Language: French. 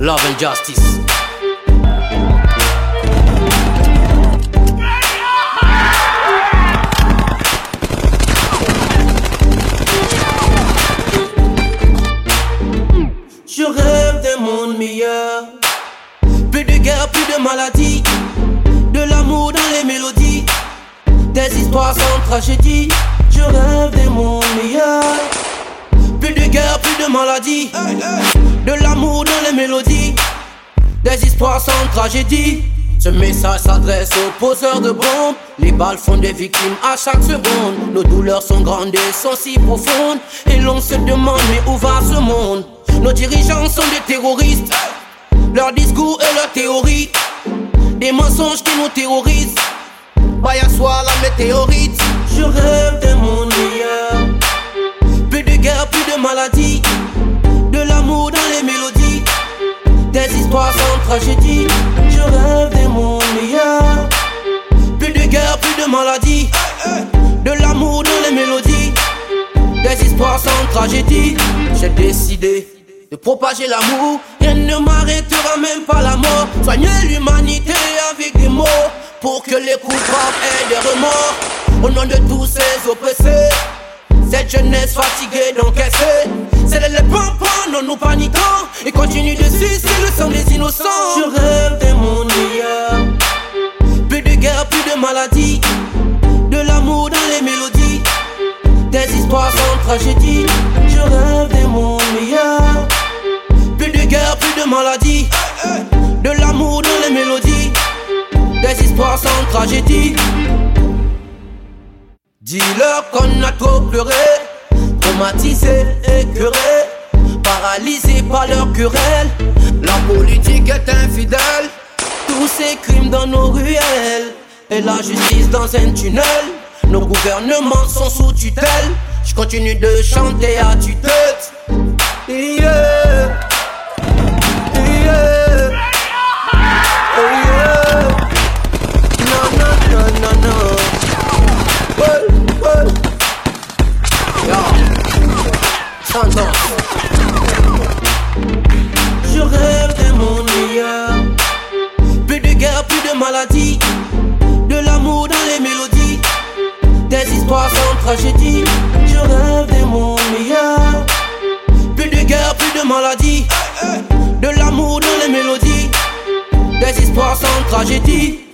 love and justice. Je rêve d'un monde meilleur. Plus de guerre, plus de maladie. De l'amour dans les mélodies. Des histoires sans tragédie. Je rêve d'un monde meilleur. De l'amour dans les mélodies. Des histoires sans tragédie. Ce message s'adresse aux poseurs de bombes. Les balles font des victimes à chaque seconde. Nos douleurs sont grandes et sont si profondes. Et l'on se demande, mais où va ce monde? Nos dirigeants sont des terroristes. Leurs discours et leurs théories. Des mensonges qui nous terrorisent. Soit la météorite. Je rêve d'un monde tragédie. Je rêve d'un monde meilleur. Plus de guerre, plus de maladie. De l'amour dans les mélodies. Des histoires sans tragédie. J'ai décidé de propager l'amour. Rien ne m'arrêtera même pas la mort. Soigner l'humanité avec des mots pour que les coupables aient des remords. Au nom de tous ces oppressés, cette jeunesse fatiguée d'encaisser. C'est les pompons, Des histoires sans tragédie. Je rêve d'un monde meilleur. Plus de guerre, plus de maladie. De l'amour dans les mélodies. Des histoires sans tragédie. Dis-leur qu'on a trop pleuré, traumatisé, écœuré, paralysé par leur querelle. La politique est infidèle, tous ces crimes dans nos ruelles, et la justice dans un tunnel. Nos gouvernements sont sous tutelle. Je continue de chanter à tue-tête. Yeah. Yeah. Yeah. Non, non, non, non, non. Je rêve d'un monde meilleur. Plus de guerre, plus de maladie. De l'amour dans les mélodies. Des histoires sans tragédie.